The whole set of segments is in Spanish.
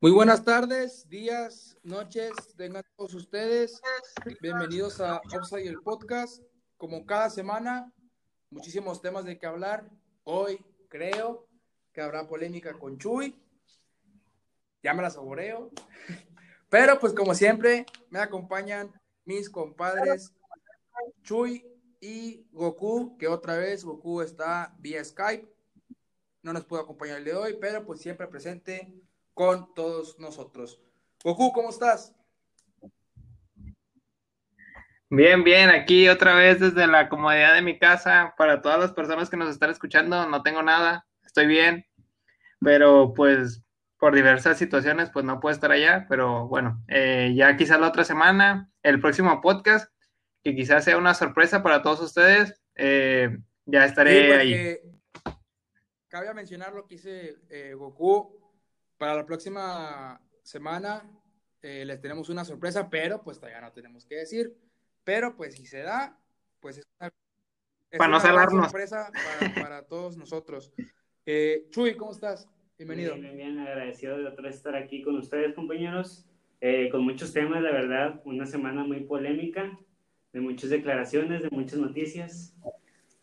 Muy buenas tardes, días, noches, tengan todos ustedes. Bienvenidos a Upside el podcast. Como cada semana, muchísimos temas de que hablar. Hoy creo que habrá polémica con Chuy. Ya me la saboreo. Pero pues como siempre, me acompañan mis compadres Chuy y Goku, que otra vez Goku está vía Skype. No nos pudo acompañar el de hoy, pero pues siempre presente con todos nosotros. Goku, ¿cómo estás? Bien, bien, aquí otra vez desde la comodidad de mi casa. Para todas las personas que nos están escuchando, no tengo nada, estoy bien, pero pues por diversas situaciones, pues no puedo estar allá, pero bueno, eh, ya quizás la otra semana, el próximo podcast, que quizás sea una sorpresa para todos ustedes, eh, ya estaré ahí. Cabe mencionar lo que dice eh, Goku, para la próxima semana eh, les tenemos una sorpresa, pero pues todavía no tenemos que decir. Pero pues si se da, pues es una, para sorpresa para, todos nosotros. Eh, Chuy, ¿cómo estás? Bienvenido. Bien, bien, agradecido de otra vez estar aquí con ustedes, compañeros. Eh, con muchos temas, la verdad, una semana muy polémica, de muchas declaraciones, de muchas noticias.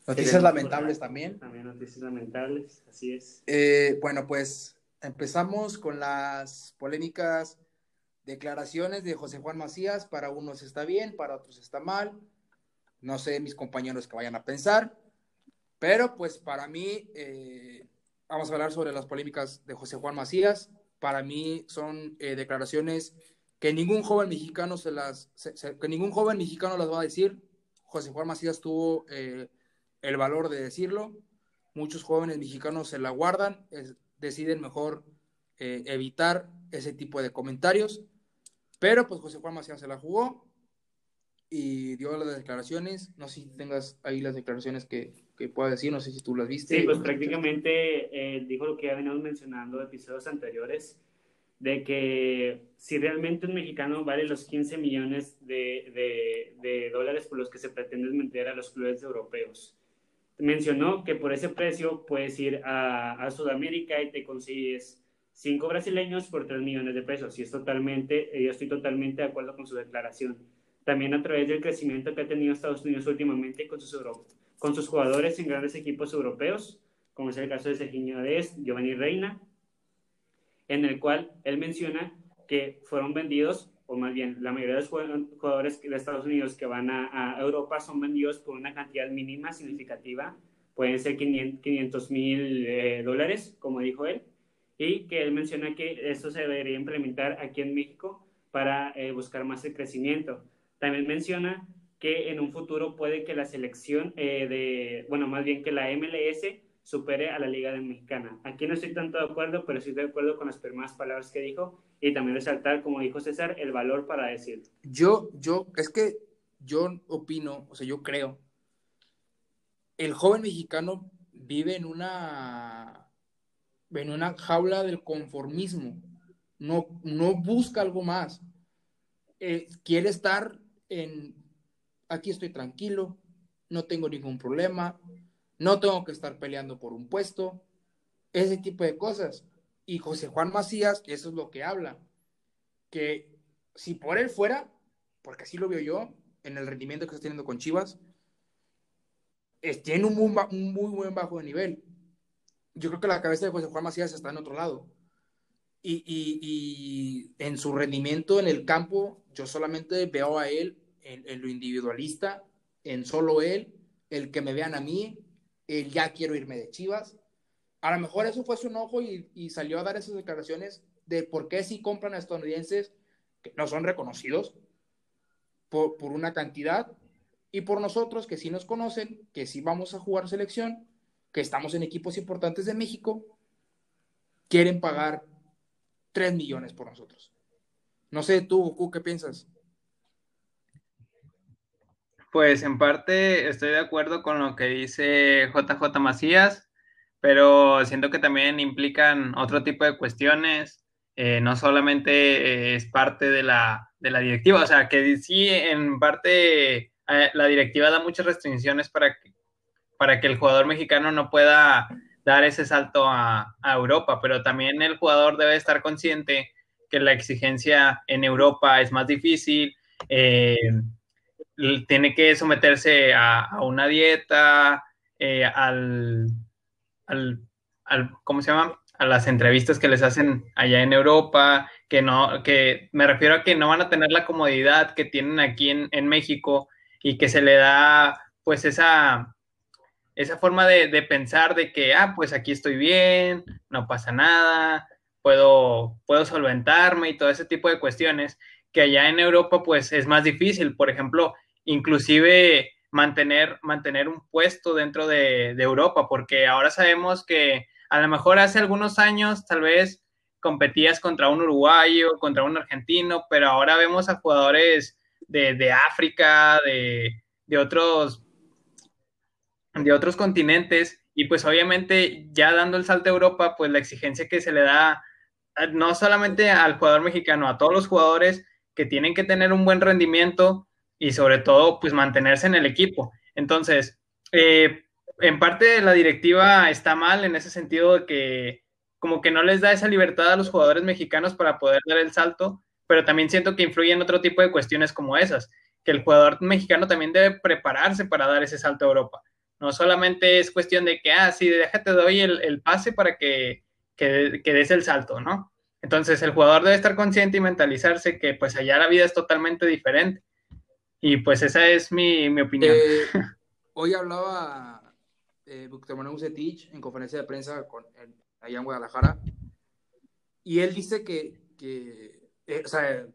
Noticias lamentables también. También noticias lamentables, así es. bueno, pues Empezamos con las polémicas declaraciones de José Juan Macías. Para unos está bien, para otros está mal. No sé mis compañeros que vayan a pensar. Pero pues para mí, eh, vamos a hablar sobre las polémicas de José Juan Macías. Para mí son eh, declaraciones que ningún joven mexicano se las, que ningún joven mexicano las va a decir. José Juan Macías tuvo eh, el valor de decirlo. Muchos jóvenes mexicanos se la guardan deciden mejor eh, evitar ese tipo de comentarios. Pero pues José Juan Macías se la jugó y dio las declaraciones. No sé si tengas ahí las declaraciones que, que pueda decir, no sé si tú las viste. Sí, pues prácticamente eh, dijo lo que ya veníamos mencionando en episodios anteriores, de que si realmente un mexicano vale los 15 millones de, de, de dólares por los que se pretende meter a los clubes europeos mencionó que por ese precio puedes ir a, Sudamérica y te consigues cinco brasileños por tres millones de pesos. Y es totalmente, yo estoy totalmente de acuerdo con su declaración. También a través del crecimiento que ha tenido Estados Unidos últimamente con sus, con sus jugadores en grandes equipos europeos, como es el caso de Serginho Dest, Giovanni Reina, en el cual él menciona que fueron vendidos o más bien la mayoría de los jugadores de Estados Unidos que van a, Europa son vendidos por una cantidad mínima significativa, pueden ser 500 mil eh, dólares, como dijo él, y que él menciona que esto se debería implementar aquí en México para eh, buscar más el crecimiento. También menciona que en un futuro puede que la selección eh, de, bueno, más bien que la MLS supere a la Liga Mexicana. Aquí no estoy tanto de acuerdo, pero estoy de acuerdo con las primeras palabras que dijo y también resaltar, como dijo César, el valor para decir. Yo, yo, es que yo opino, o sea, yo creo, el joven mexicano vive en una, en una jaula del conformismo, no, no busca algo más, eh, quiere estar en, aquí estoy tranquilo, no tengo ningún problema, no tengo que estar peleando por un puesto, ese tipo de cosas. Y José Juan Macías, eso es lo que habla, que si por él fuera, porque así lo veo yo, en el rendimiento que está teniendo con Chivas, tiene un muy, un muy buen bajo de nivel. Yo creo que la cabeza de José Juan Macías está en otro lado. Y, y, en su rendimiento en el campo, yo solamente veo a él en, en, lo individualista, en solo él, el que me vean a mí, el ya quiero irme de Chivas. A lo mejor eso fue su enojo y, salió a dar esas declaraciones de por qué si compran a estadounidenses que no son reconocidos por, una cantidad y por nosotros que sí nos conocen, que sí vamos a jugar selección, que estamos en equipos importantes de México, quieren pagar 3 millones por nosotros. No sé, tú, Goku, ¿qué piensas? Pues en parte estoy de acuerdo con lo que dice JJ Macías, pero siento que también implican otro tipo de cuestiones. Eh, no solamente eh, es parte de la, de la directiva, o sea, que sí, en parte eh, la directiva da muchas restricciones para que, para que el jugador mexicano no pueda dar ese salto a, Europa, pero también el jugador debe estar consciente que la exigencia en Europa es más difícil, eh, tiene que someterse a, una dieta, eh, al, al, ¿cómo se llama? A las entrevistas que les hacen allá en Europa, que no, que me refiero a que no van a tener la comodidad que tienen aquí en, México y que se le da pues esa, esa forma de, de, pensar de que, ah, pues aquí estoy bien, no pasa nada, puedo, puedo solventarme y todo ese tipo de cuestiones, que allá en Europa pues es más difícil. Por ejemplo, inclusive mantener, mantener un puesto dentro de, Europa, porque ahora sabemos que a lo mejor hace algunos años tal vez competías contra un uruguayo, contra un argentino, pero ahora vemos a jugadores de, África, de, de, otros, de otros continentes, y pues obviamente ya dando el salto a Europa, pues la exigencia que se le da no solamente al jugador mexicano, a todos los jugadores que tienen que tener un buen rendimiento, y sobre todo pues mantenerse en el equipo. Entonces, eh, en parte la directiva está mal en ese sentido de que como que no les da esa libertad a los jugadores mexicanos para poder dar el salto, pero también siento que influyen otro tipo de cuestiones como esas, que el jugador mexicano también debe prepararse para dar ese salto a Europa. No solamente es cuestión de que, ah, sí, déjate, doy el, el pase para que, que, que des el salto, ¿no? Entonces el jugador debe estar consciente y mentalizarse que pues allá la vida es totalmente diferente y pues esa es mi, mi opinión. Eh, hoy hablaba eh, Víctor Manuel en conferencia de prensa con, allá en Guadalajara y él dice que, que eh, o sea,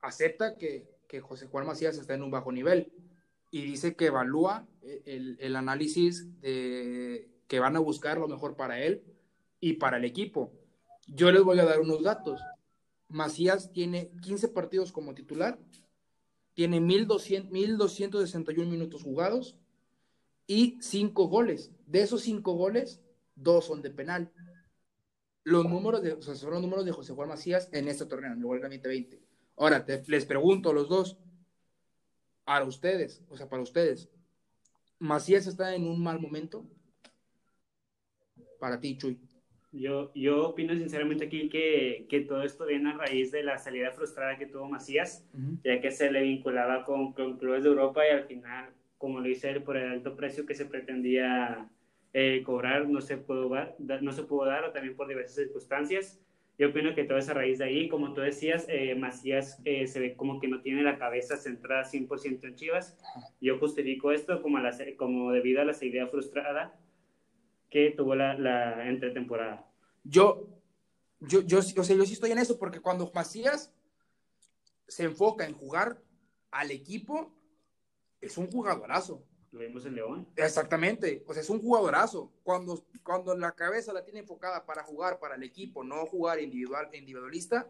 acepta que, que, José Juan Macías está en un bajo nivel y dice que evalúa eh, el, el análisis de que van a buscar lo mejor para él y para el equipo. Yo les voy a dar unos datos. Macías tiene 15 partidos como titular tiene 1200, 1261 minutos jugados y 5 goles. De esos 5 goles, 2 son de penal. Los números de, o sea, son los números de José Juan Macías en este torneo, en el World 2020. Ahora, les pregunto a los dos, a ustedes, o sea, para ustedes, ¿Macías está en un mal momento? Para ti, Chuy. Yo, yo opino sinceramente aquí que, que, todo esto viene a raíz de la salida frustrada que tuvo Macías, ya que se le vinculaba con, con, clubes de Europa y al final, como lo dice él, por el alto precio que se pretendía eh, cobrar, no se, pudo dar, no se pudo dar o también por diversas circunstancias. Yo opino que todo es a raíz de ahí. Como tú decías, eh, Macías eh, se ve como que no tiene la cabeza centrada 100% en Chivas. Yo justifico esto como, la, como debido a la salida frustrada que tuvo la, la entretemporada. Yo, yo, yo, o sea, yo sí estoy en eso, porque cuando Macías se enfoca en jugar al equipo, es un jugadorazo. Lo vimos en León. Exactamente, o sea, es un jugadorazo. Cuando, cuando la cabeza la tiene enfocada para jugar para el equipo, no jugar individual, individualista,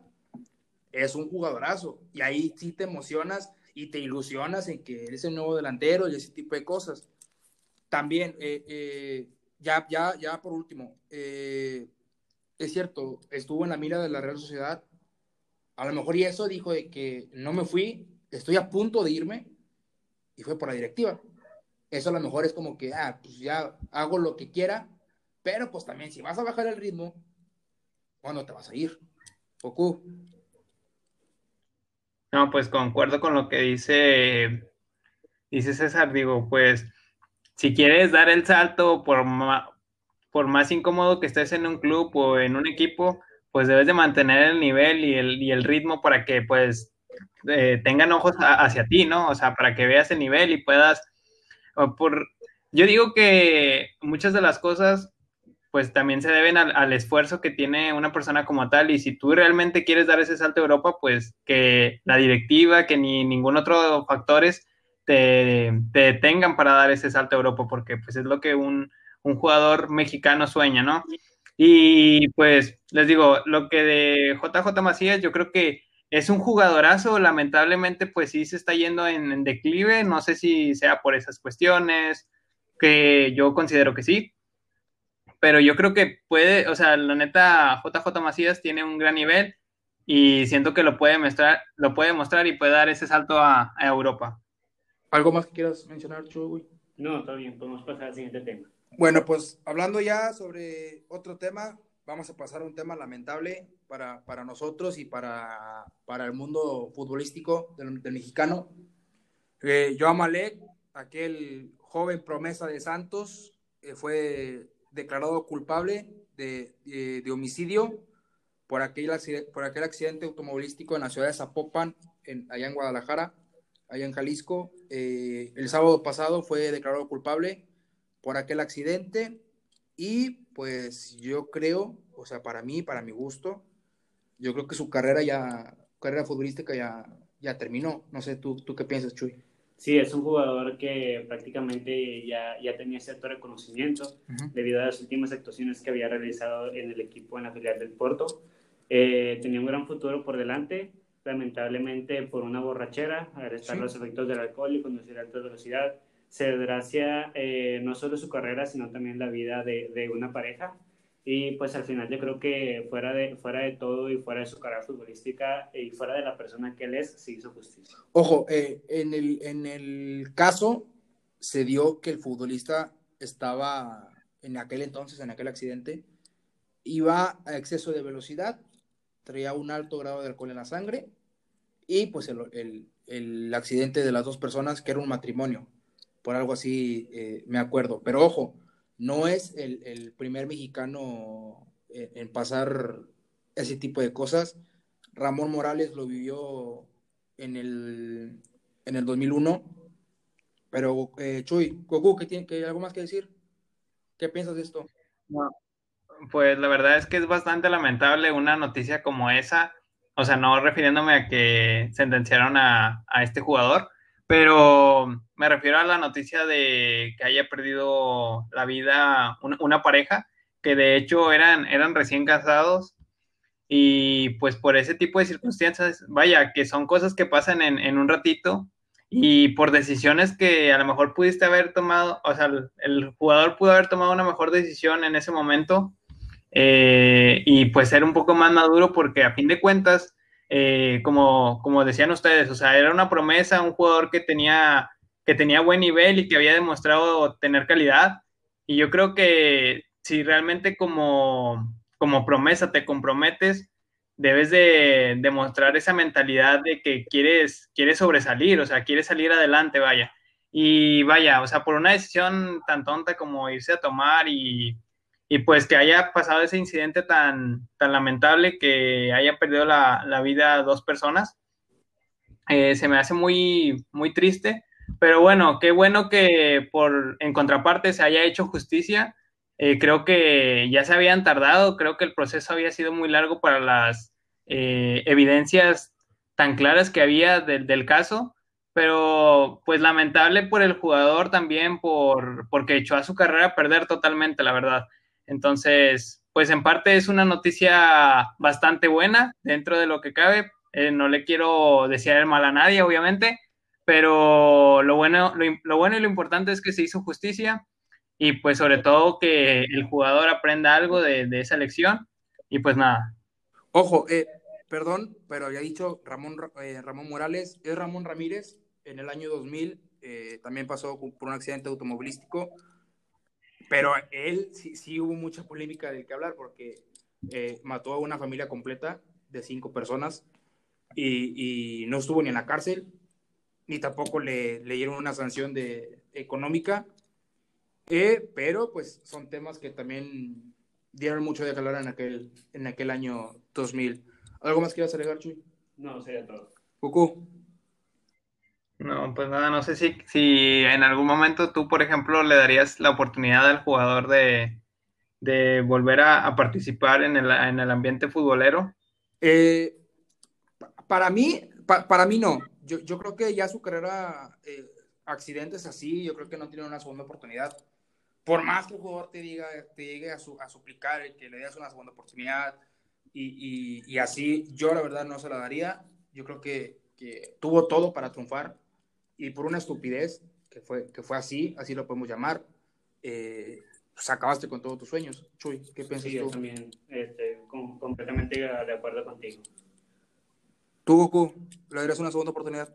es un jugadorazo. Y ahí sí te emocionas y te ilusionas en que eres el nuevo delantero y ese tipo de cosas. También, eh, eh, ya, ya, ya por último, eh, es cierto, estuvo en la mira de la Real Sociedad. A lo mejor y eso dijo de que no me fui, estoy a punto de irme, y fue por la directiva. Eso a lo mejor es como que, ah, pues ya hago lo que quiera, pero pues también si vas a bajar el ritmo, ¿cuándo te vas a ir? Poco. No, pues concuerdo con lo que dice, dice César, digo, pues si quieres dar el salto, por, por más incómodo que estés en un club o en un equipo, pues debes de mantener el nivel y el, y el ritmo para que pues eh, tengan ojos hacia ti, ¿no? O sea, para que veas el nivel y puedas, por, yo digo que muchas de las cosas pues también se deben al, al, esfuerzo que tiene una persona como tal y si tú realmente quieres dar ese salto a Europa, pues que la directiva, que ni ningún otro factores te, detengan para dar ese salto a Europa, porque pues es lo que un, jugador mexicano sueña, ¿no? Y pues les digo, lo que de JJ Macías, yo creo que es un jugadorazo, lamentablemente pues sí se está yendo en, declive, no sé si sea por esas cuestiones, que yo considero que sí, pero yo creo que puede, o sea, la neta JJ Macías tiene un gran nivel y siento que lo puede mostrar, lo puede mostrar y puede dar ese salto a Europa. ¿Algo más que quieras mencionar, Chuy? No, está bien, podemos pasar al siguiente tema. Bueno, pues hablando ya sobre otro tema, vamos a pasar a un tema lamentable para, para nosotros y para, para, el mundo futbolístico del, mexicano. Eh, Joao Malek, aquel joven promesa de Santos, eh, fue declarado culpable de, de, homicidio por aquel, por aquel accidente automovilístico en la ciudad de Zapopan, en, allá en Guadalajara, allá en Jalisco. Eh, el sábado pasado fue declarado culpable por aquel accidente y pues yo creo, o sea, para mí, para mi gusto, yo creo que su carrera ya, carrera futbolística ya, ya terminó. No sé, ¿tú, tú qué piensas, Chuy? Sí, es un jugador que prácticamente ya, ya tenía cierto reconocimiento debido a las últimas actuaciones que había realizado en el equipo en la filial del Porto. Eh, tenía un gran futuro por delante, lamentablemente por una borrachera, agresar los efectos del alcohol y conducir a alta velocidad, se desgracia eh, no solo su carrera, sino también la vida de, de, una pareja. Y pues al final yo creo que fuera de, fuera de todo y fuera de su carrera futbolística y fuera de la persona que él es, se hizo justicia. Ojo, eh, en, el, en el caso se dio que el futbolista estaba en aquel entonces, en aquel accidente, iba a exceso de velocidad, traía un alto grado de alcohol en la sangre y pues el, el, el accidente de las dos personas, que era un matrimonio por algo así eh, me acuerdo. Pero ojo, no es el, primer mexicano eh, en, pasar ese tipo de cosas. Ramón Morales lo vivió en el, en el 2001. Pero, eh, Chuy, Goku, ¿qué tiene, que algo más que decir? ¿Qué piensas de esto? Pues la verdad es que es bastante lamentable una noticia como esa. O sea, no refiriéndome a que sentenciaron a, a este jugador, pero me refiero a la noticia de que haya perdido la vida una, pareja, que de hecho eran, eran recién casados y pues por ese tipo de circunstancias, vaya, que son cosas que pasan en, un ratito y por decisiones que a lo mejor pudiste haber tomado, o sea, el, jugador pudo haber tomado una mejor decisión en ese momento eh, y pues ser un poco más maduro porque a fin de cuentas eh, como, como decían ustedes, o sea, era una promesa, un jugador que tenía, que tenía buen nivel y que había demostrado tener calidad. Y yo creo que si realmente como, como promesa te comprometes, debes de demostrar esa mentalidad de que quieres, quieres sobresalir, o sea, quieres salir adelante, vaya. Y vaya, o sea, por una decisión tan tonta como irse a tomar y, y pues que haya pasado ese incidente tan, tan lamentable que haya perdido la, la vida dos personas, eh, se me hace muy, muy triste, pero bueno, qué bueno que por, en contraparte se haya hecho justicia. Eh, creo que ya se habían tardado, creo que el proceso había sido muy largo para las eh, evidencias tan claras que había del caso, pero pues lamentable por el jugador también, por, porque echó a su carrera a perder totalmente, la verdad. Entonces, pues en parte es una noticia bastante buena dentro de lo que cabe. Eh, no le quiero desear el mal a nadie, obviamente, pero lo bueno, lo, bueno y lo importante es que se hizo justicia y pues sobre todo que el jugador aprenda algo de, esa lección y pues nada. Ojo, eh, perdón, pero había dicho Ramón, eh, Ramón Morales, es Ramón Ramírez, en el año 2000 también pasó por un accidente automovilístico pero él sí, sí hubo mucha polémica del que hablar porque eh, mató a una familia completa de cinco personas y, y, no estuvo ni en la cárcel, ni tampoco le, le dieron una sanción de, económica. Eh, pero pues son temas que también dieron mucho de hablar en aquel, en aquel año 2000. ¿Algo más quieras agregar, Chuy? No, sería todo. Cucú. No, pues nada, no sé si, si en algún momento tú, por ejemplo, le darías la oportunidad al jugador de, de volver a, participar en el, en el, ambiente futbolero. Eh, para mí, para mí no. Yo, yo, creo que ya su carrera, eh, accidentes así, yo creo que no tiene una segunda oportunidad. Por más que el jugador te diga, te llegue a, su, a suplicar que le des una segunda oportunidad y, y, y, así, yo la verdad no se la daría. Yo creo que, que tuvo todo para triunfar y por una estupidez, que fue, que fue así, así lo podemos llamar, eh, pues acabaste con todos tus sueños. Chuy, ¿qué piensas sí, yo también este, completamente de acuerdo contigo. ¿Tú, Goku, le darías una segunda oportunidad?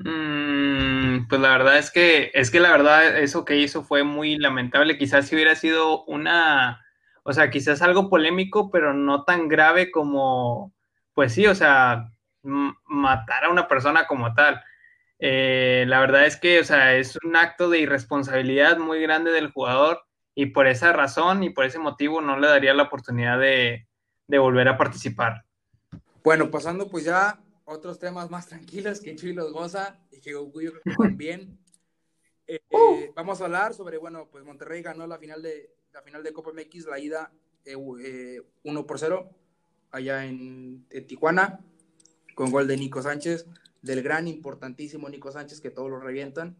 Mm, pues la verdad es que, es que la verdad eso que hizo fue muy lamentable. Quizás si hubiera sido una, o sea, quizás algo polémico, pero no tan grave como, pues sí, o sea, matar a una persona como tal. Eh, la verdad es que, o sea, es un acto de irresponsabilidad muy grande del jugador y por esa razón y por ese motivo no le daría la oportunidad de, volver a participar. Bueno, pasando pues ya otros temas más tranquilos que Chuy los goza y que Goku también. Eh, uh. Vamos a hablar sobre, bueno, pues Monterrey ganó la final de, la final de Copa MX, la ida 1 eh, por 0 allá en, en Tijuana con gol de Nico Sánchez, del gran importantísimo Nico Sánchez que todos lo revientan,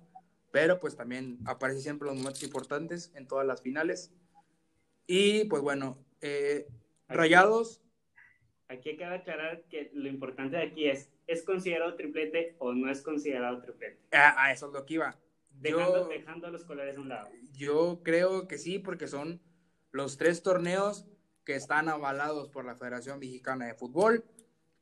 pero pues también aparece siempre en los momentos importantes en todas las finales. Y pues bueno, eh, Rayados. Aquí cabe aclarar que lo importante de aquí es, ¿es considerado triplete o no es considerado triplete? A, eso es lo que iba. Dejando, dejando los colores a un lado. Yo creo que sí, porque son los tres torneos que están avalados por la Federación Mexicana de Fútbol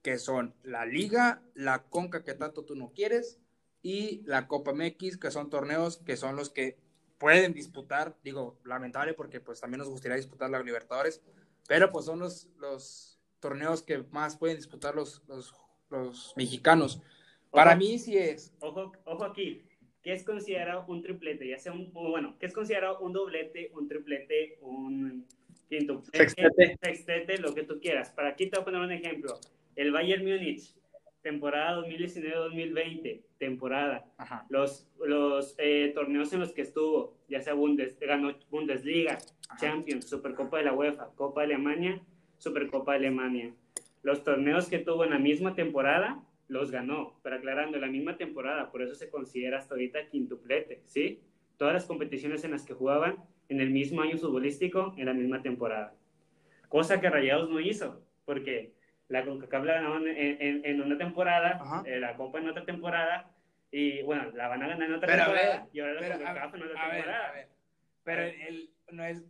que son la Liga, la Conca que tanto tú no quieres y la Copa MX, que son torneos que son los que pueden disputar, digo, lamentable porque pues también nos gustaría disputar la Libertadores, pero pues son los, los torneos que más pueden disputar los, los, mexicanos. Para mí sí es. Ojo, ojo aquí, ¿qué es considerado un triplete? Ya sea un, bueno, ¿qué es considerado un doblete, un triplete, un quinto, sextete. sextete, lo que tú quieras? Para aquí te voy a poner un ejemplo el Bayern Múnich, temporada 2019-2020, temporada. Los, los eh, torneos en los que estuvo, ya sea Bundes, ganó Bundesliga, Champions, Supercopa de la UEFA, Copa de Alemania, Supercopa de Alemania. Los torneos que tuvo en la misma temporada, los ganó, pero aclarando, en la misma temporada, por eso se considera hasta ahorita quintuplete, ¿sí? Todas las competiciones en las que jugaban en el mismo año futbolístico, en la misma temporada. Cosa que Rayados no hizo, porque la CONCACAF la ganaron en, en, una temporada, eh, la Copa en otra temporada, y bueno, la van a ganar en otra temporada, y ahora la CONCACAF en otra temporada. pero él no es,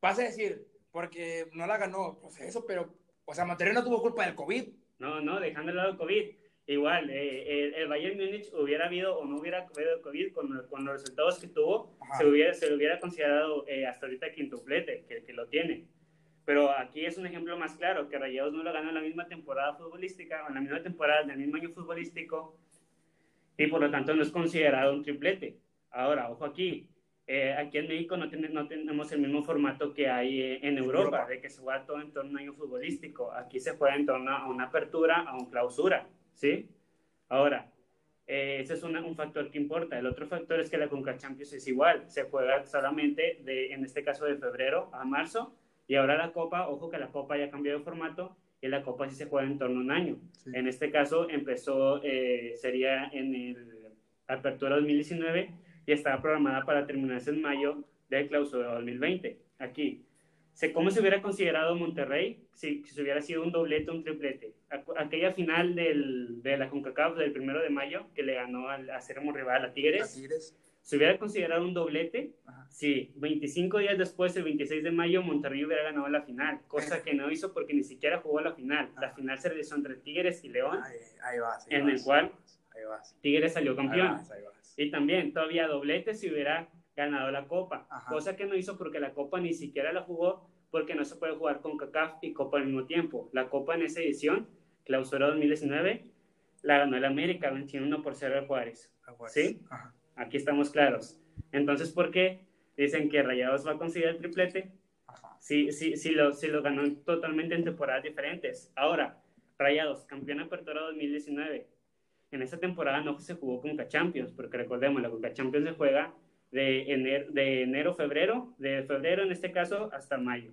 vas a decir, porque no la ganó, pues eso, pero, o sea, Monterrey no tuvo culpa del COVID. No, no, dejando el lado del COVID. Igual, eh, el, Bayern Múnich hubiera habido o no hubiera habido COVID con, con, los resultados que tuvo, se, hubiera, se le hubiera considerado eh, hasta ahorita quintuplete, que, que lo tiene. Pero aquí es un ejemplo más claro, que Rayados no lo ganó en la misma temporada futbolística, o en la misma temporada del mismo año futbolístico, y por lo tanto no es considerado un triplete. Ahora, ojo aquí, eh, aquí en México no, no, tenemos el mismo formato que hay eh, en Europa, de que se juega todo en torno a un año futbolístico. Aquí se juega en torno a una apertura, a una clausura, ¿sí? Ahora, eh, ese es un factor que importa. El otro factor es que la Conca Champions es igual, se juega solamente de, en este caso de febrero a marzo, y ahora la Copa, ojo que la Copa ya cambió de formato y la Copa sí se juega en torno a un año. En este caso empezó, eh, sería en el Apertura 2019 y estaba programada para terminarse en mayo del clausura 2020. Aquí, ¿cómo se hubiera considerado Monterrey si, si hubiera sido un doblete o un triplete? Aquella final del, de la CONCACAF del primero de mayo que le ganó al acérrimo rival a Tigres. A Tigres ¿Se hubiera considerado un doblete? Sí, 25 días después, el 26 de mayo, Monterrey hubiera ganado la final, cosa que no hizo porque ni siquiera jugó la final. La final se realizó entre Tigres y León, ahí, en el cual Tigres salió campeón. y también todavía doblete si hubiera ganado la Copa, cosa que no hizo porque la Copa ni siquiera la jugó porque no se puede jugar con CACAF y Copa al mismo tiempo. La Copa en esa edición, clausura 2019, la ganó el América 21 por 0 de Juárez. ¿Sí? Ajá. Aquí estamos claros. Entonces, ¿por qué dicen que Rayados va a conseguir el triplete? Sí, sí, sí, lo, sí lo ganó totalmente en temporadas diferentes. Ahora, Rayados, campeón apertura 2019. En esa temporada no se jugó con Champions, porque recordemos, la Conca Champions se juega de enero, de enero, febrero, de febrero en este caso hasta mayo.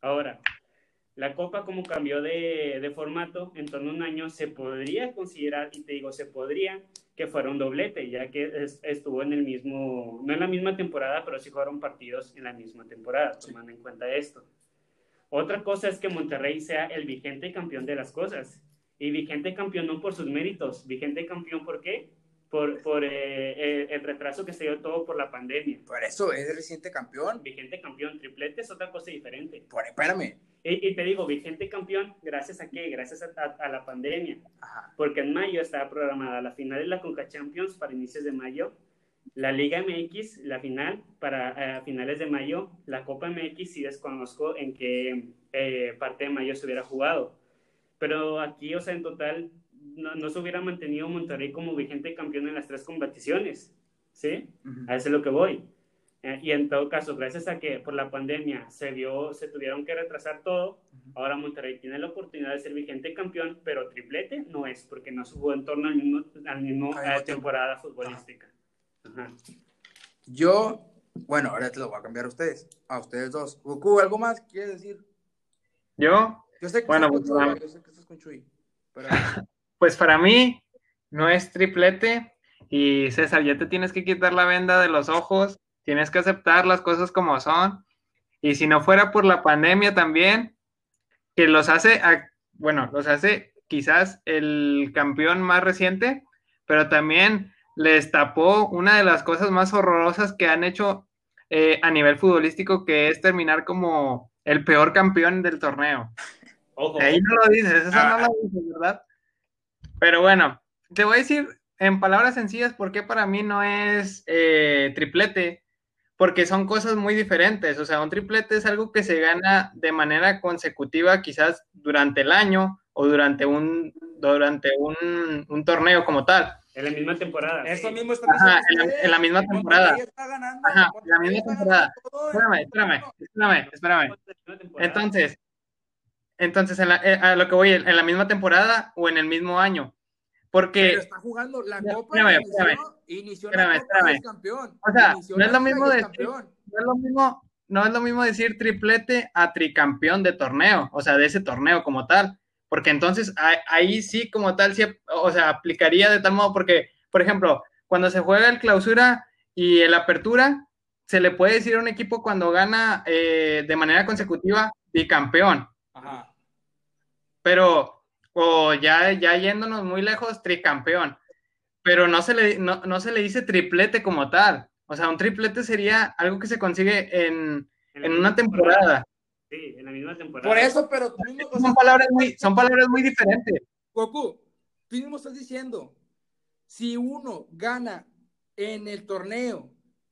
Ahora, la Copa como cambió de, de, formato en torno a un año, se podría considerar, y te digo, se podría que fuera un doblete, ya que estuvo en el mismo, no en la misma temporada, pero sí jugaron partidos en la misma temporada, tomando en cuenta esto. Otra cosa es que Monterrey sea el vigente campeón de las cosas. Y vigente campeón no por sus méritos, vigente campeón ¿por qué? Por, por eh, eh, el retraso que se dio todo por la pandemia. Por eso es reciente campeón. Vigente campeón, triplete es otra cosa diferente. Por, espérame. Y, y te digo, vigente campeón, ¿gracias a qué? Gracias a, a- a la pandemia. Ajá. Porque en mayo estaba programada la final de la Conca Champions para inicios de mayo, la Liga MX, la final para eh, finales de mayo, la Copa MX, sí desconozco en qué eh, parte de mayo se hubiera jugado. Pero aquí, o sea, en total, no, no se hubiera mantenido Monterrey como vigente campeón en las tres competiciones. ¿Sí? Ujú. A eso es lo que voy. Eh, y en todo caso, gracias a que por la pandemia se vio, se tuvieron que retrasar todo, ahora Monterrey tiene la oportunidad de ser vigente campeón, pero triplete no es, porque no jugó en torno al mismo, al mismo Al eh, temporada futbolística. Ajá. Yo, bueno, ahora te lo voy a cambiar a ustedes. A ustedes dos. Goku, ¿algo más quieres decir? Yo, Yo sé que Bueno, estás pues, con Chuy, vamos. yo sé que estás con Chuy. Pero pues para mí no es triplete y César, ya te tienes que quitar la venda de los ojos, tienes que aceptar las cosas como son y si no fuera por la pandemia también, que los hace, a- bueno, los hace quizás el campeón más reciente, pero también les tapó una de las cosas más horrorosas que han hecho eh, a nivel futbolístico, que es terminar como el peor campeón del torneo. Ojo, Ahí no lo dices, eso Ah. no lo dices, ¿verdad? Pero bueno, te voy a decir en palabras sencillas por qué para mí no es eh, triplete, porque son cosas muy diferentes. O sea, un triplete es algo que se gana de manera consecutiva, quizás durante el año o durante un, durante un, un torneo como tal. en la misma temporada. eso mismo Ajá, diciendo en la- ustedes. en la misma temporada. está ganando, Ajá, en la misma está temporada. Espérame, espérame, espérame, espérame. Entonces, entonces en la- eh, a lo que voy, en la misma temporada o en el mismo año. Porque Pero está jugando la Copa espérame, inició, espérame. inició Espérame, la Copa campeón. O sea, Inició no es lo mismo decir- no es lo mismo, no es lo mismo decir triplete a tricampeón de torneo, o sea, de ese torneo como tal, porque entonces ahí, ahí sí como tal, sí, o sea, aplicaría de tal modo, porque, por ejemplo, cuando se juega el clausura y el apertura, se le puede decir a un equipo cuando gana eh, de manera consecutiva bicampeón, Ajá. Pero, o ya, ya yéndonos muy lejos, tricampeón, pero no se le, no, no se le dice triplete como tal, o sea, un triplete sería algo que se consigue en, En una temporada. Sí, en la misma temporada. Por eso, pero tú mismo, Son palabras muy, son palabras muy diferentes. Goku, tú mismo estás diciendo, si uno gana en el torneo,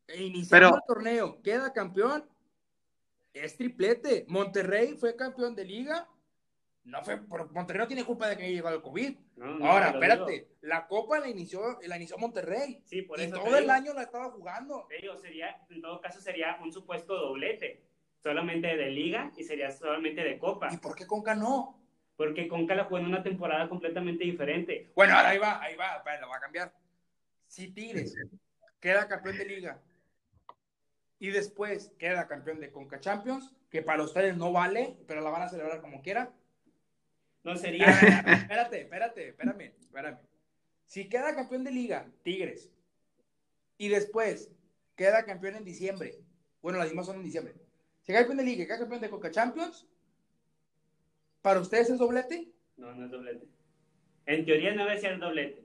e iniciando Pero- el torneo, queda campeón, es triplete. Monterrey fue campeón de liga, no fue, por- Monterrey no tiene culpa de que haya llegado el COVID. No, no, Ahora, espérate, digo. la copa la inició, la inició Monterrey. Sí, por y eso todo el digo. año la estaba jugando. Te digo, sería, en todo caso sería un supuesto doblete, solamente de liga y sería solamente de copa, ¿Y por qué Conca no? porque Conca la jugó en una temporada completamente diferente. Bueno, ahora ahí va, ahí va, espera, lo va a cambiar. Si Tigres queda campeón de liga y después queda campeón de Conca Champions, que para ustedes no vale, pero la van a celebrar como quiera. No sería, espérate, espérate, espérame, espérame. Si queda campeón de liga, Tigres, y después queda campeón en diciembre, bueno, las mismas son en diciembre. Si queda campeón de liga y queda campeón de Conca Champions, ¿para ustedes es doblete? no, no es doblete. En teoría no debe ser doblete.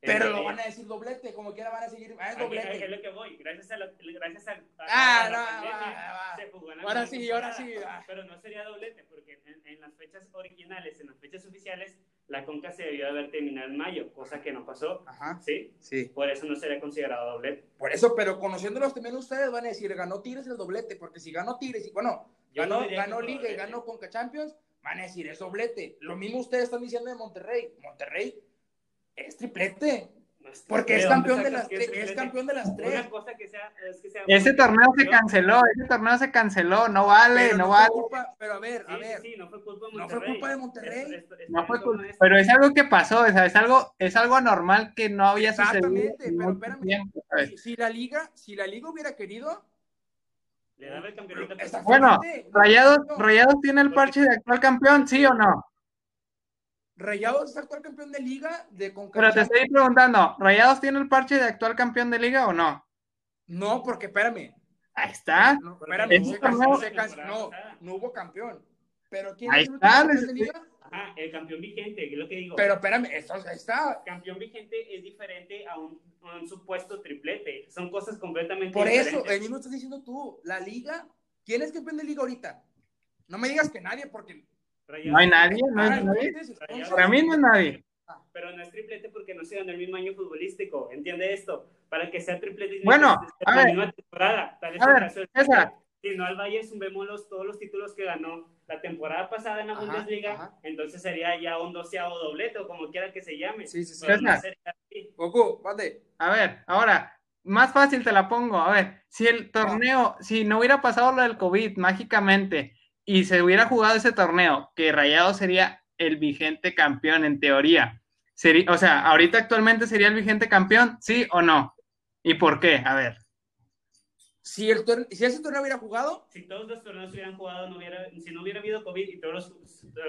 Pero lo van a decir doblete, como quiera van a seguir, ah, es Aquí- doblete. Es lo que voy, gracias a la, gracias a, a- Ah, a no, pandemia, va, va. se jugó en la Ahora sí, ahora sí. Pero no sería doblete, porque en, en las fechas originales, en las fechas oficiales, la Conca se debió haber terminado en mayo, cosa que no pasó, Ajá, ¿sí? sí. Por eso no sería considerado doblete. Por eso, pero conociéndolos también ustedes van a decir, ganó Tigres el doblete, porque si ganó Tigres, y bueno, Yo ganó, no ganó Liga y ganó Conca Champions, van a decir, es doblete. Lo mismo ustedes están diciendo de Monterrey. Monterrey es triplete, porque ¿de es campeón de las tres, es campeón de las tres. Una cosa que sea, es que sea Ese torneo se canceló, ese torneo se canceló, no vale, Pero no, no vale. culpa, pero a ver, a sí, ver, sí, no fue culpa de no Monterrey. fue culpa de Monterrey. Esto- esto No fue no culpa, es- pero es algo que pasó, o sea, es algo, es algo anormal que no había sucedido. Exactamente, en pero espérame. tiempo, si, si la liga, si la liga hubiera querido, Le daba el campeonato. Está Bueno. Rayados, No. Rayados tiene el parche de actual campeón, ¿sí o no? Rayados es actual campeón de liga de Conca Pero te estoy preguntando, ¿Rayados tiene el parche de actual campeón de liga o no? No, porque espérame, Ahí está. No, espérame, no no, pasada. no hubo campeón. Pero ¿quién Ahí es el está, campeón de liga? Ajá, el campeón vigente, es lo que digo. Pero espérame, esto está. Campeón vigente es diferente a un, a un supuesto triplete. Son cosas completamente Por eso, diferentes. el mismo estás diciendo tú. La liga, ¿quién es campeón de liga ahorita? No me digas que nadie, porque. Rayados- No hay nadie, no hay Ah, nadie. Para mí no es nadie. Pero no es triplete porque no se ganó el mismo año futbolístico. ¿Entiende esto? Para que sea triplete Bueno, que ser a la ver. misma temporada. Tal es A el ver, caso del. Si no al Bayern sumemos los- todos los títulos que ganó la temporada pasada en la Ajá, Bundesliga, ajá. entonces sería ya un doceavo doblete o como quiera que se llame. Sí, sí, sí. No. Goku, mande. A ver, ahora, más fácil te la pongo. A ver, si el torneo, si no hubiera pasado lo del COVID mágicamente y se hubiera jugado ese torneo, que Rayado sería el vigente campeón en teoría. Sería, o sea, ahorita actualmente sería el vigente campeón, ¿sí o no? ¿Y por qué? A ver. Si, el si ese torneo hubiera jugado, Si todos los torneos hubieran jugado, no hubiera, si no hubiera habido COVID y todos los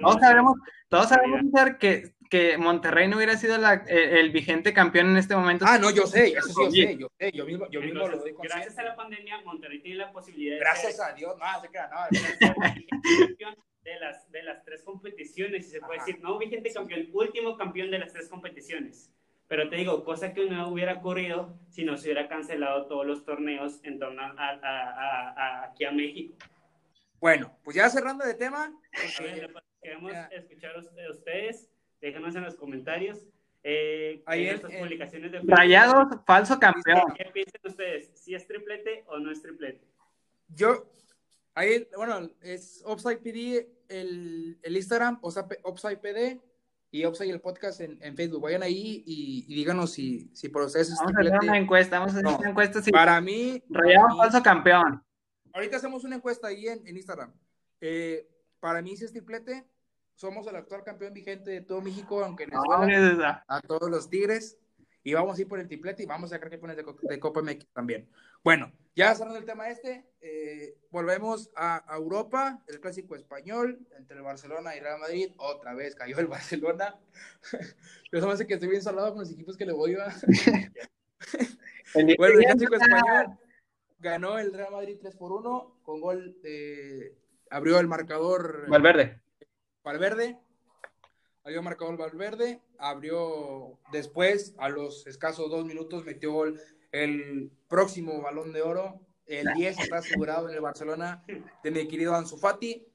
Todos sabemos, todos sabemos que, que Monterrey no hubiera sido la- el, el vigente campeón en este momento. Ah, no, yo sé, eso sí yo sé, yo sé, yo mismo, yo mismo Entonces, lo doy consciente. gracias a la pandemia, Monterrey tiene la posibilidad de Gracias ser a Dios, no, se queda, no, de las, de las tres competiciones, si se puede Ajá. decir, no vigente campeón, último campeón de las tres competiciones. Pero te digo, cosa que no hubiera ocurrido si no se hubiera cancelado todos los torneos en torno a, a- a- a- aquí a México. Bueno, pues ya cerrando de tema, A ver, porque queremos Ya. escuchar a usted- a ustedes, déjenos en los comentarios. Eh, Ahí en el- publicaciones de Rayados, falso campeón. ¿Qué piensan ustedes? ¿Si es triplete o no es triplete? yo, ahí, bueno, es Upside PD el, el Instagram, o sea, Upside PD y Upside el podcast en, en Facebook. Vayan ahí y, y díganos si, si por ustedes es Vamos a hacer una encuesta, vamos a hacer No. una encuesta si Para mí, mí- falso campeón. ahorita hacemos una encuesta ahí en, en Instagram. Eh, para mí, si es triplete, somos el actual campeón vigente de todo México, aunque les César. a todos los Tigres y vamos a ir por el triplete y vamos a sacar campeones de, de Copa MX también. Bueno, ya cerrando el tema este, eh, volvemos a, a Europa, el clásico español entre el Barcelona y Real Madrid. Otra vez cayó el Barcelona. Yo solo sé que estoy bien salado con los equipos que le voy a. Bueno, el clásico español ganó el Real Madrid 3 por 1 con gol de. Abrió el marcador. Valverde. Valverde. Abrió marcador Valverde. Abrió después, a los escasos dos minutos, metió gol el próximo balón de oro. El 10 está asegurado en el Barcelona de mi querido Ansu Fati.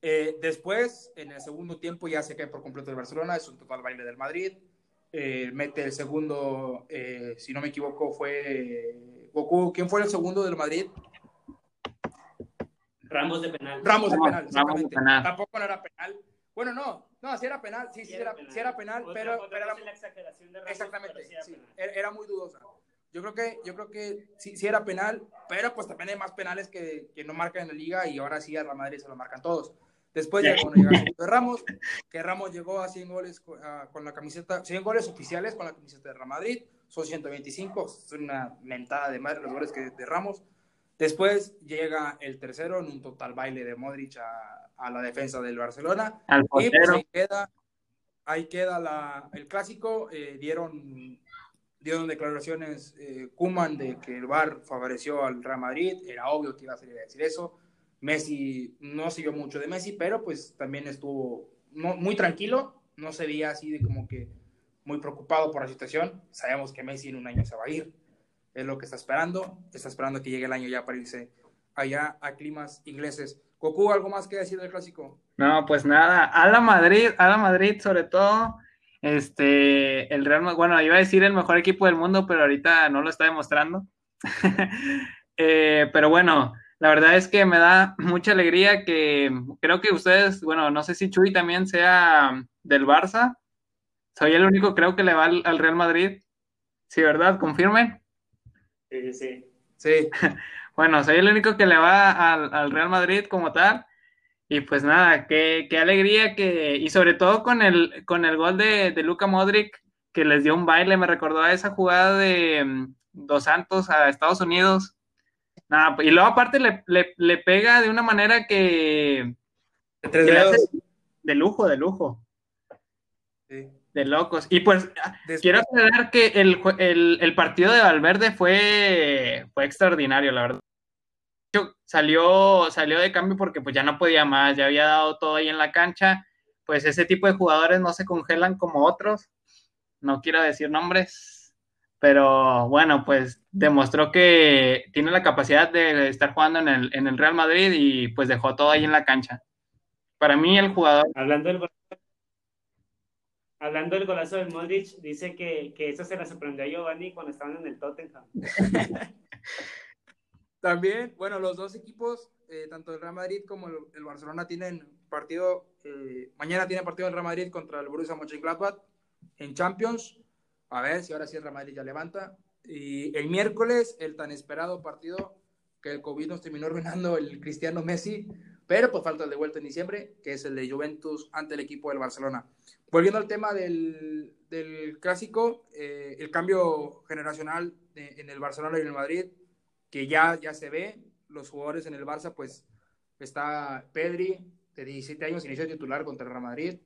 Eh, después, en el segundo tiempo, ya se cae por completo el Barcelona. Es un total baile del Madrid. Eh, mete el segundo, eh, si no me equivoco, fue Goku. ¿Quién fue el segundo del Madrid? Ramos de penal. Ramos de penal, Ramos de exactamente. penal. Tampoco no era penal. Bueno, no, no, sí era penal, sí, sí, era, sí era penal, Otra- pero, otra pero era, la exageración de Ramos, exactamente, pero sí era sí, penal. era, muy dudosa. Yo creo que, yo creo que sí, sí era penal, pero pues también hay más penales que, que no marcan en la liga y ahora sí a Real Madrid se lo marcan todos. Después ya cuando llega el segundo de Ramos, que Ramos llegó a 100 goles con, ah, con la camiseta, 100 goles oficiales con la camiseta de Real Madrid, son 125, es una mentada de madre los goles que de Ramos. Después llega el tercero en un total baile de Modric a, a la defensa del Barcelona. Al Y pues ahí queda, ahí queda la, el clásico. eh, dieron, dieron declaraciones eh, Kuman de que el VAR favoreció al Real Madrid. Era obvio que iba a salir a decir eso. Messi no siguió mucho de Messi, pero pues también estuvo no- muy tranquilo. No se veía así de como que muy preocupado por la situación. Sabemos que Messi en un año se va a ir. Es lo que está esperando. Está esperando que llegue el año ya para irse allá a climas ingleses. Goku, ¿algo más que decir del clásico? No, pues nada, a la Madrid, a la Madrid sobre todo, este, el Real Madrid, bueno, iba a decir el mejor equipo del mundo, pero ahorita no lo está demostrando. Eh, pero bueno, la verdad es que me da mucha alegría que creo que ustedes, bueno, no sé si Chuy también sea del Barça, soy el único creo que le va al, al Real Madrid, sí, ¿verdad? Confirmen. Sí, sí, sí. Sí, Bueno, soy el único que le va al, al Real Madrid como tal. Y pues nada, qué, qué alegría que, y sobre todo con el, con el gol de, de Luka Modric, que les dio un baile, me recordó a esa jugada de mm, Dos Santos a Estados Unidos. Nada, y luego aparte le, le, le pega de una manera que, de tres que le hace de lujo, de lujo, Sí. De locos. Y pues Después- quiero aclarar que el, el, el partido de Valverde fue, fue extraordinario, la verdad. De hecho, Salió, salió de cambio porque pues ya no podía más, ya había dado todo ahí en la cancha, pues ese tipo de jugadores no se congelan como otros. No quiero decir nombres, pero bueno, pues demostró que tiene la capacidad de estar jugando en el, en el Real Madrid y pues dejó todo ahí en la cancha. Para mí el jugador... Hablando del Hablando del golazo de Modric, dice que, que eso se le sorprendió a Giovanni cuando estaban en el Tottenham. También, bueno, los dos equipos, eh, tanto el Real Madrid como el, Barcelona, tienen partido, eh, mañana tiene partido el Real Madrid contra el Borussia Mönchengladbach en Champions. A ver si ahora sí el Real Madrid ya levanta. Y el miércoles, el tan esperado partido que el COVID nos terminó arruinando el Cristiano Messi, pero pues falta el de vuelta en diciembre, que es el de Juventus ante el equipo del Barcelona. Volviendo al tema del, del clásico, eh, el cambio generacional en el Barcelona y en el Madrid, que ya, ya se ve, los jugadores en el Barça, pues está Pedri, de 17 años, inició titular contra el Real Madrid,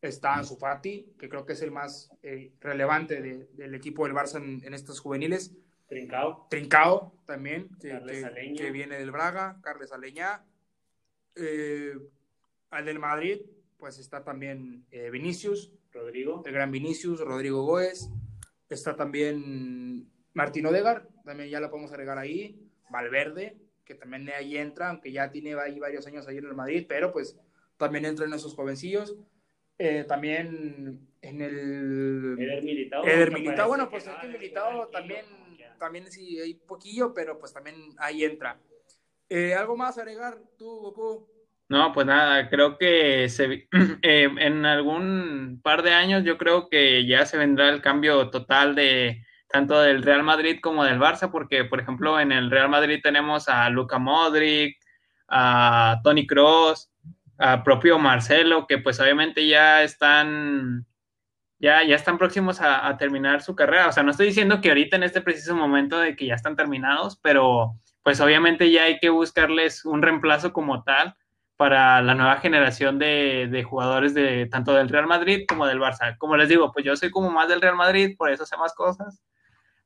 está Ansu Fati, que creo que es el más eh, relevante del equipo del Barça en, en estos juveniles. Trincao. Trincao también, que, que, viene del Braga, Carles Aleñá. Eh, al del Madrid, pues está también eh, Vinicius. Rodrigo. El gran Vinicius, Rodrigo Goes. Está también Martín Odegar, también ya lo podemos agregar ahí. Valverde, que también ahí entra, aunque ya tiene ahí varios años ahí en el Madrid, pero pues también entra en esos jovencillos. Eh, también en el... Eder Militao. Eder Militao, bueno, pues el Militao también, también sí hay poquillo, pero pues también ahí entra. Eh, ¿Algo más agregar tú, Goku? No, pues nada, creo que se, eh, en algún par de años yo creo que ya se vendrá el cambio total de tanto del Real Madrid como del Barça, porque por ejemplo en el Real Madrid tenemos a Luca Modric, a Tony Cross, a propio Marcelo, que pues obviamente ya están ya, ya están próximos a, a, terminar su carrera. O sea, no estoy diciendo que ahorita en este preciso momento de que ya están terminados, pero pues obviamente ya hay que buscarles un reemplazo como tal para la nueva generación de, jugadores de tanto del Real Madrid como del Barça. Como les digo, pues yo soy como más del Real Madrid, por eso sé más cosas,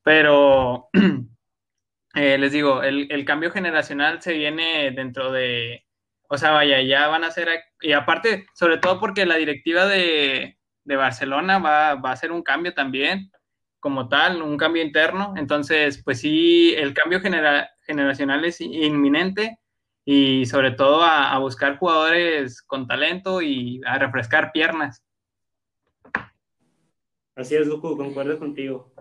pero eh, les digo, el, cambio generacional se viene dentro de, o sea, vaya, ya van a ser, y aparte, sobre todo porque la directiva de, Barcelona va, va, a hacer un cambio también, como tal, un cambio interno, entonces, pues sí, el cambio generacional es inminente y sobre todo a, buscar jugadores con talento y a refrescar piernas. Así es, Goku, concuerdo contigo.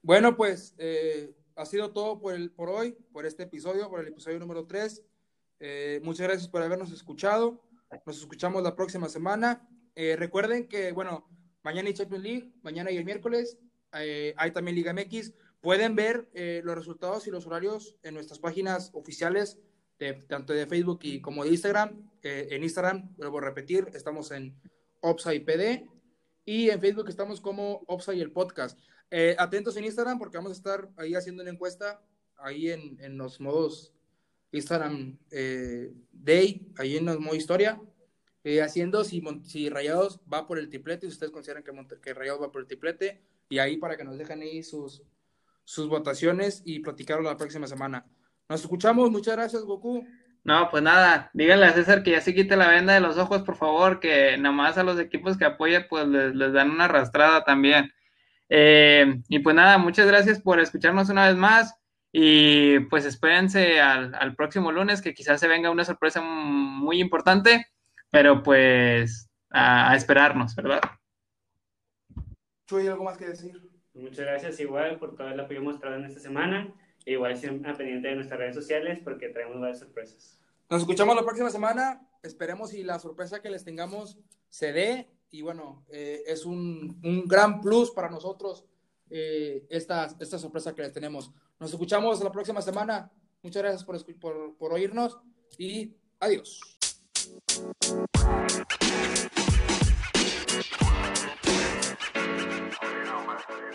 Bueno, pues eh, ha sido todo por, el, por hoy, por este episodio, por el episodio número 3. Eh, muchas gracias por habernos escuchado. Nos escuchamos la próxima semana. Eh, recuerden que, bueno, mañana hay Champions League, mañana y el miércoles hay también Liga MX. Pueden ver los resultados y los horarios en nuestras páginas oficiales tanto de Facebook y como de Instagram. Eh, en Instagram, vuelvo a repetir, estamos en Opsai PD y en Facebook estamos como Opsai el podcast. Eh, atentos en Instagram porque vamos a estar ahí haciendo una encuesta ahí en, los modos Instagram eh, Day, ahí en los modos historia, haciendo si, si Rayados va por el triplete, si ustedes consideran que, que Rayados va por el triplete, y ahí para que nos dejen ahí sus, sus votaciones y platicarlo la próxima semana. Nos escuchamos, muchas gracias, Goku. No, pues nada, díganle a César que ya se quite la venda de los ojos, por favor, que nada más a los equipos que apoya, pues les, dan una arrastrada también. Eh, y pues nada, muchas gracias por escucharnos una vez más y pues espérense al, próximo lunes que quizás se venga una sorpresa muy importante, pero pues a, esperarnos, ¿verdad? Chuy, ¿algo más que decir? Muchas gracias igual por todo el apoyo mostrado en esta semana. Igual siempre pendiente de nuestras redes sociales porque traemos varias sorpresas. Nos escuchamos la próxima semana. Esperemos si la sorpresa que les tengamos se dé. Y bueno, eh, es un, un, gran plus para nosotros eh, esta, esta sorpresa que les tenemos. Nos escuchamos la próxima semana. Muchas gracias por, por, por oírnos y adiós.